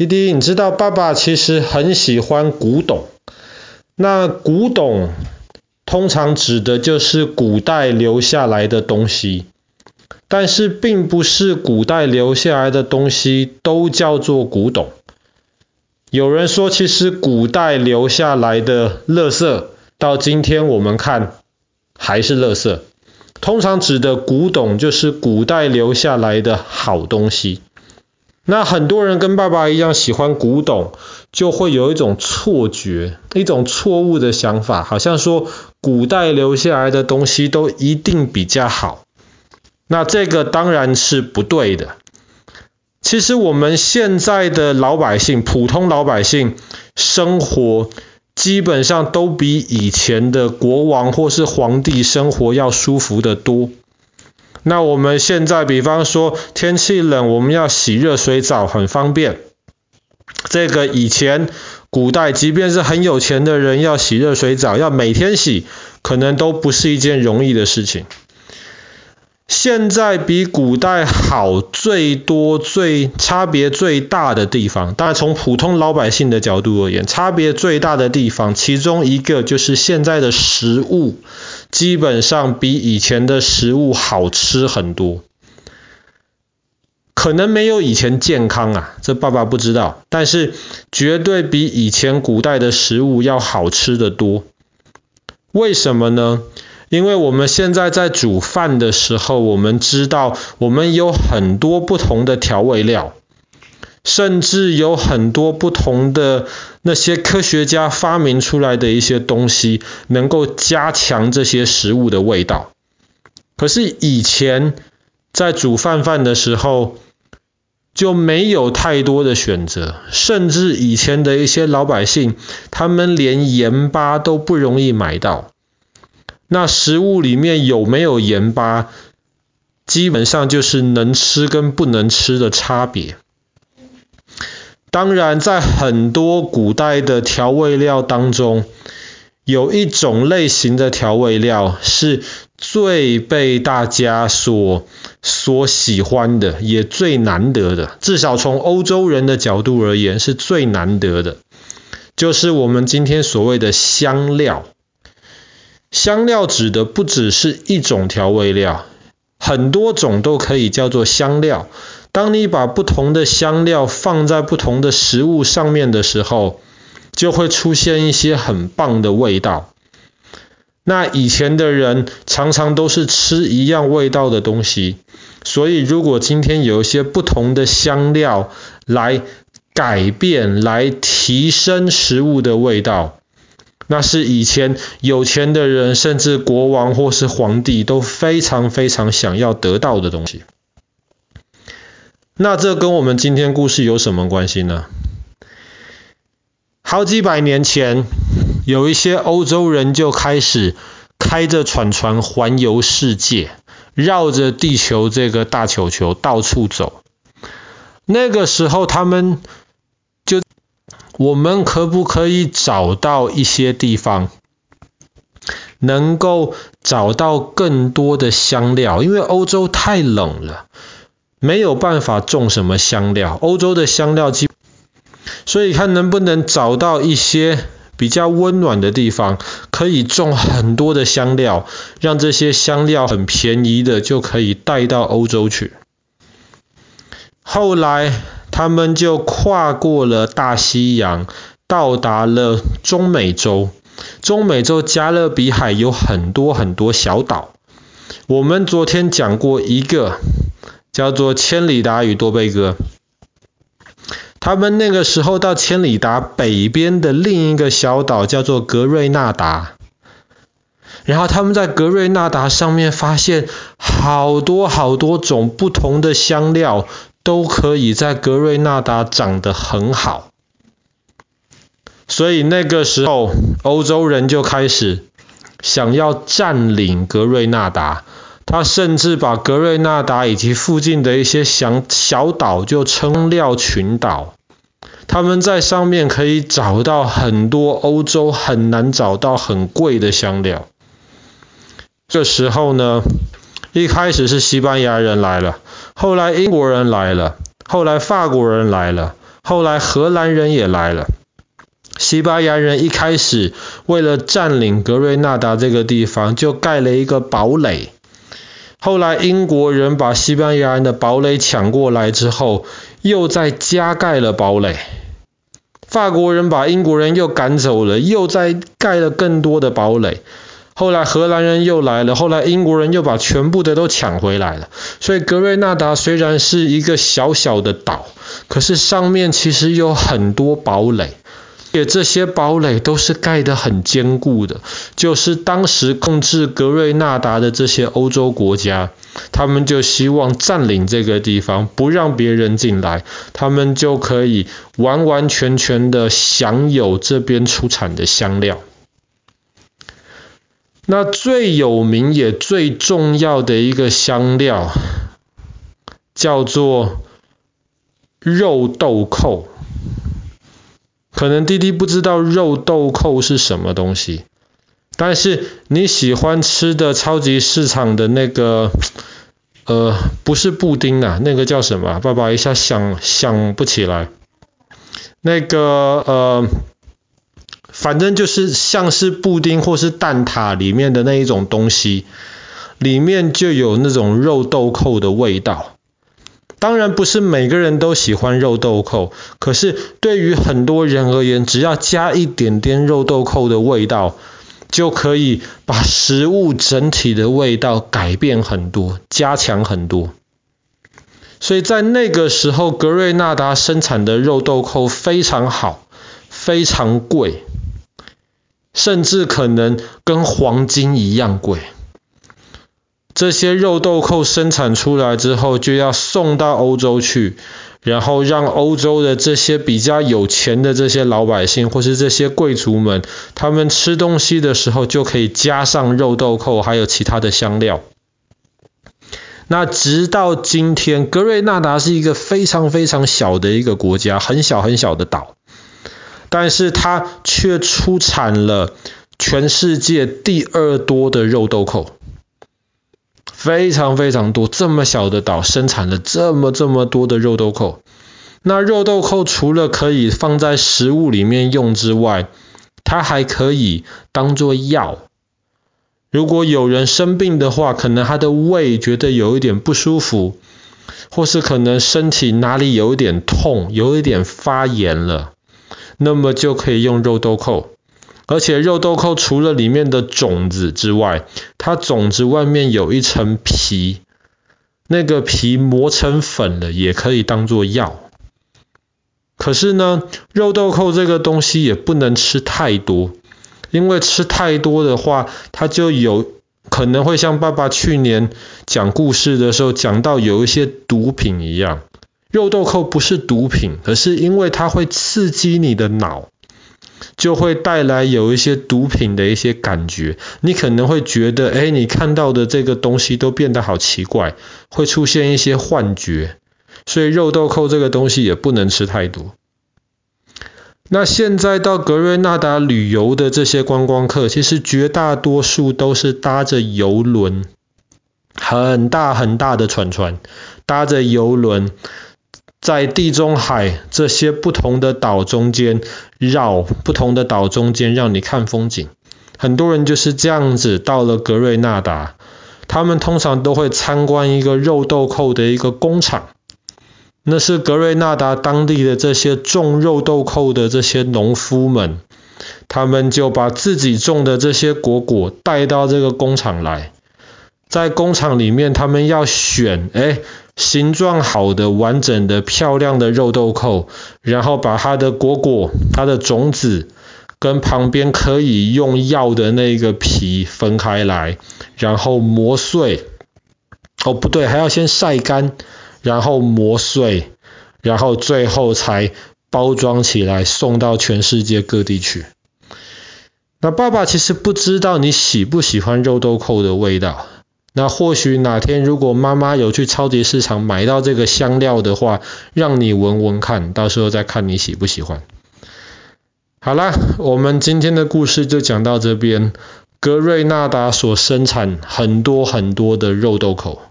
弟弟，你知道爸爸其实很喜欢古董。那古董通常指的就是古代留下来的东西，但是并不是古代留下来的东西都叫做古董。有人说，其实古代留下来的垃圾，到今天我们看还是垃圾。通常指的古董就是古代留下来的好东西。那很多人跟爸爸一样喜欢古董，就会有一种错觉，一种错误的想法，好像说古代留下来的东西都一定比较好。那这个当然是不对的。其实我们现在的老百姓，普通老百姓生活基本上都比以前的国王或是皇帝生活要舒服得多。那我们现在，比方说天气冷，我们要洗热水澡，很方便。这个以前古代，即便是很有钱的人要洗热水澡，要每天洗，可能都不是一件容易的事情。现在比古代好最多、最差别最大的地方，当然从普通老百姓的角度而言，差别最大的地方，其中一个就是现在的食物，基本上比以前的食物好吃很多。可能没有以前健康啊，这爸爸不知道，但是绝对比以前古代的食物要好吃得多。为什么呢？因为我们现在在煮饭的时候，我们知道我们有很多不同的调味料，甚至有很多不同的那些科学家发明出来的一些东西，能够加强这些食物的味道。可是以前在煮饭饭的时候，就没有太多的选择，甚至以前的一些老百姓，他们连盐巴都不容易买到。那食物里面有没有盐巴，基本上就是能吃跟不能吃的差别。当然，在很多古代的调味料当中，有一种类型的调味料是最被大家所所喜欢的，也最难得的。至少从欧洲人的角度而言，是最难得的，就是我们今天所谓的香料。香料指的不只是一种调味料，很多种都可以叫做香料。当你把不同的香料放在不同的食物上面的时候，就会出现一些很棒的味道。那以前的人常常都是吃一样味道的东西，所以如果今天有一些不同的香料来改变、来提升食物的味道，那是以前有钱的人，甚至国王或是皇帝都非常非常想要得到的东西。那这跟我们今天故事有什么关系呢？好几百年前，有一些欧洲人就开始开着船船环游世界，绕着地球这个大球球到处走。那个时候他们。我们可不可以找到一些地方，能够找到更多的香料？因为欧洲太冷了，没有办法种什么香料。欧洲的香料基，所以看能不能找到一些比较温暖的地方，可以种很多的香料，让这些香料很便宜的就可以带到欧洲去。后来。他们就跨过了大西洋，到达了中美洲。中美洲加勒比海有很多很多小岛。我们昨天讲过一个叫做千里达与多贝哥。他们那个时候到千里达北边的另一个小岛叫做格瑞纳达。然后他们在格瑞纳达上面发现好多好多种不同的香料。都可以在格瑞纳达长得很好，所以那个时候欧洲人就开始想要占领格瑞纳达，他甚至把格瑞纳达以及附近的一些小小岛就称料群岛，他们在上面可以找到很多欧洲很难找到很贵的香料。这时候呢，一开始是西班牙人来了。后来英国人来了，后来法国人来了，后来荷兰人也来了。西班牙人一开始为了占领格瑞纳达这个地方，就盖了一个堡垒。后来英国人把西班牙人的堡垒抢过来之后，又再加盖了堡垒。法国人把英国人又赶走了，又再盖了更多的堡垒。后来荷兰人又来了，后来英国人又把全部的都抢回来了。所以格瑞纳达虽然是一个小小的岛，可是上面其实有很多堡垒。且这些堡垒都是盖得很坚固的，就是当时控制格瑞纳达的这些欧洲国家，他们就希望占领这个地方，不让别人进来，他们就可以完完全全的享有这边出产的香料。那最有名也最重要的一个香料，叫做肉豆蔻。可能弟弟不知道肉豆蔻是什么东西，但是你喜欢吃的超级市场的那个，呃，不是布丁啊，那个叫什么？爸爸一下想想不起来。那个呃，反正就是像是布丁或是蛋挞里面的那一种东西，里面就有那种肉豆蔻的味道。当然不是每个人都喜欢肉豆蔻，可是对于很多人而言，只要加一点点肉豆蔻的味道，就可以把食物整体的味道改变很多，加强很多。所以在那个时候，格瑞纳达生产的肉豆蔻非常好，非常贵，甚至可能跟黄金一样贵。这些肉豆蔻生产出来之后，就要送到欧洲去，然后让欧洲的这些比较有钱的这些老百姓，或是这些贵族们，他们吃东西的时候就可以加上肉豆蔻，还有其他的香料。那直到今天，格瑞纳达是一个非常非常小的一个国家，很小很小的岛，但是它却出产了全世界第二多的肉豆蔻。非常非常多，这么小的岛生产了这么这么多的肉豆蔻。那肉豆蔻除了可以放在食物里面用之外，它还可以当做药。如果有人生病的话，可能他的胃觉得有一点不舒服，或是可能身体哪里有一点痛，有一点发炎了，那么就可以用肉豆蔻。而且肉豆蔻除了里面的种子之外，它种子外面有一层皮，那个皮磨成粉了也可以当做药。可是呢，肉豆蔻这个东西也不能吃太多，因为吃太多的话，它就有可能会像爸爸去年讲故事的时候讲到有一些毒品一样。肉豆蔻不是毒品，可是因为它会刺激你的脑。就会带来有一些毒品的一些感觉，你可能会觉得，哎，你看到的这个东西都变得好奇怪，会出现一些幻觉，所以肉豆蔻这个东西也不能吃太多。那现在到格瑞纳达旅游的这些观光客，其实绝大多数都是搭着游轮，很大很大的船船，搭着游轮。在地中海这些不同的岛中间绕，不同的岛中间让你看风景。很多人就是这样子到了格瑞纳达，他们通常都会参观一个肉豆蔻的一个工厂，那是格瑞纳达当地的这些种肉豆蔻的这些农夫们，他们就把自己种的这些果果带到这个工厂来，在工厂里面他们要选，哎。形状好的、完整的、漂亮的肉豆蔻，然后把它的果果、它的种子跟旁边可以用药的那个皮分开来，然后磨碎。哦，不对，还要先晒干，然后磨碎，然后最后才包装起来送到全世界各地去。那爸爸其实不知道你喜不喜欢肉豆蔻的味道。那或许哪天如果妈妈有去超级市场买到这个香料的话，让你闻闻看，到时候再看你喜不喜欢。好啦，我们今天的故事就讲到这边。格瑞纳达所生产很多很多的肉豆蔻。